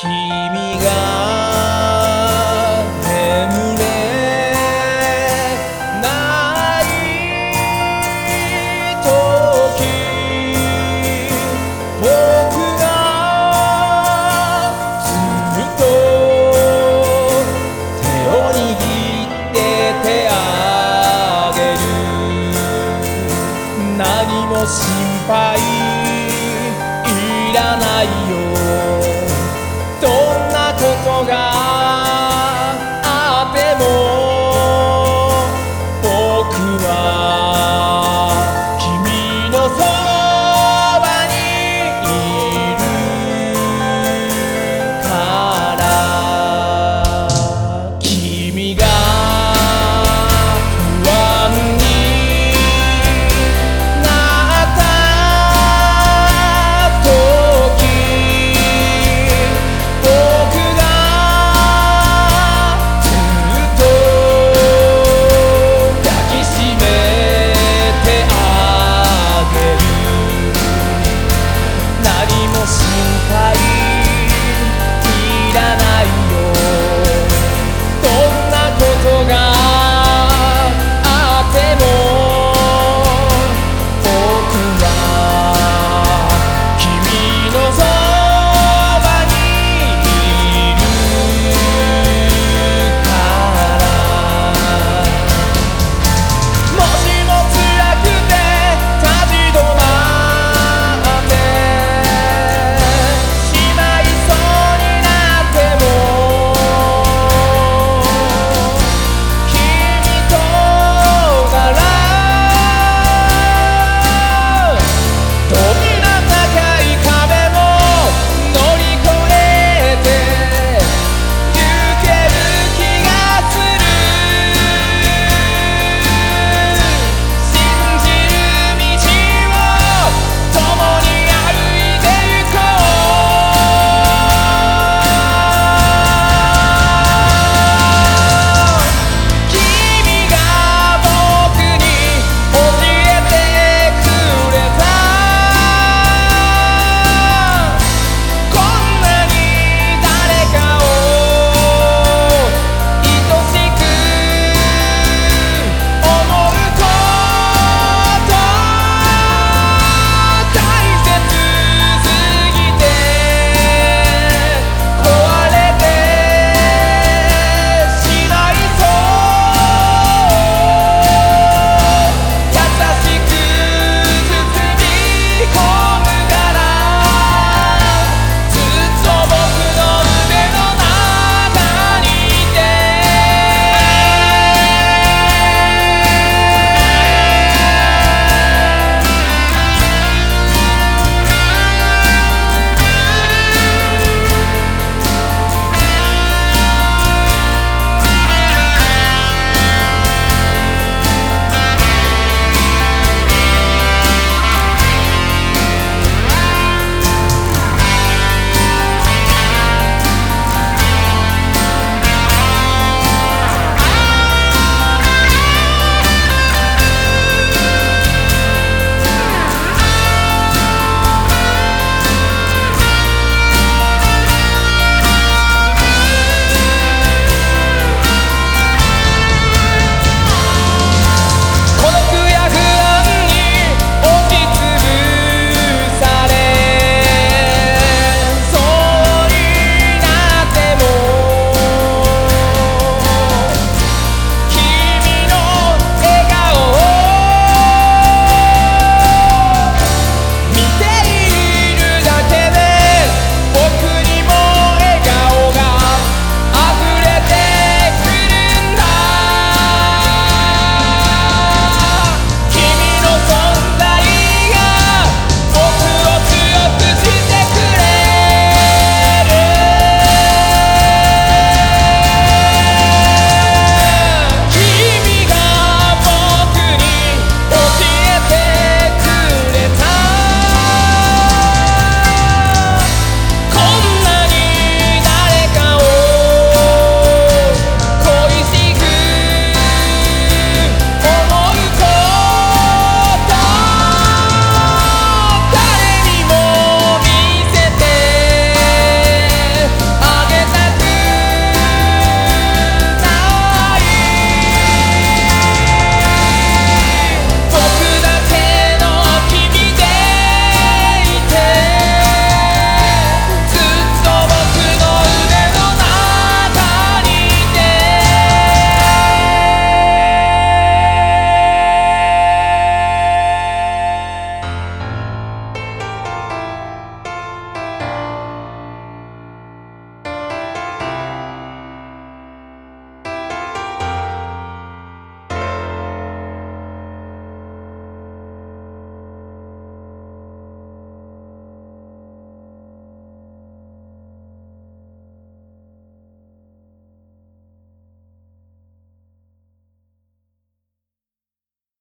君が眠れない時僕がずっと手を握っててあげる何も心配いらないよ you are.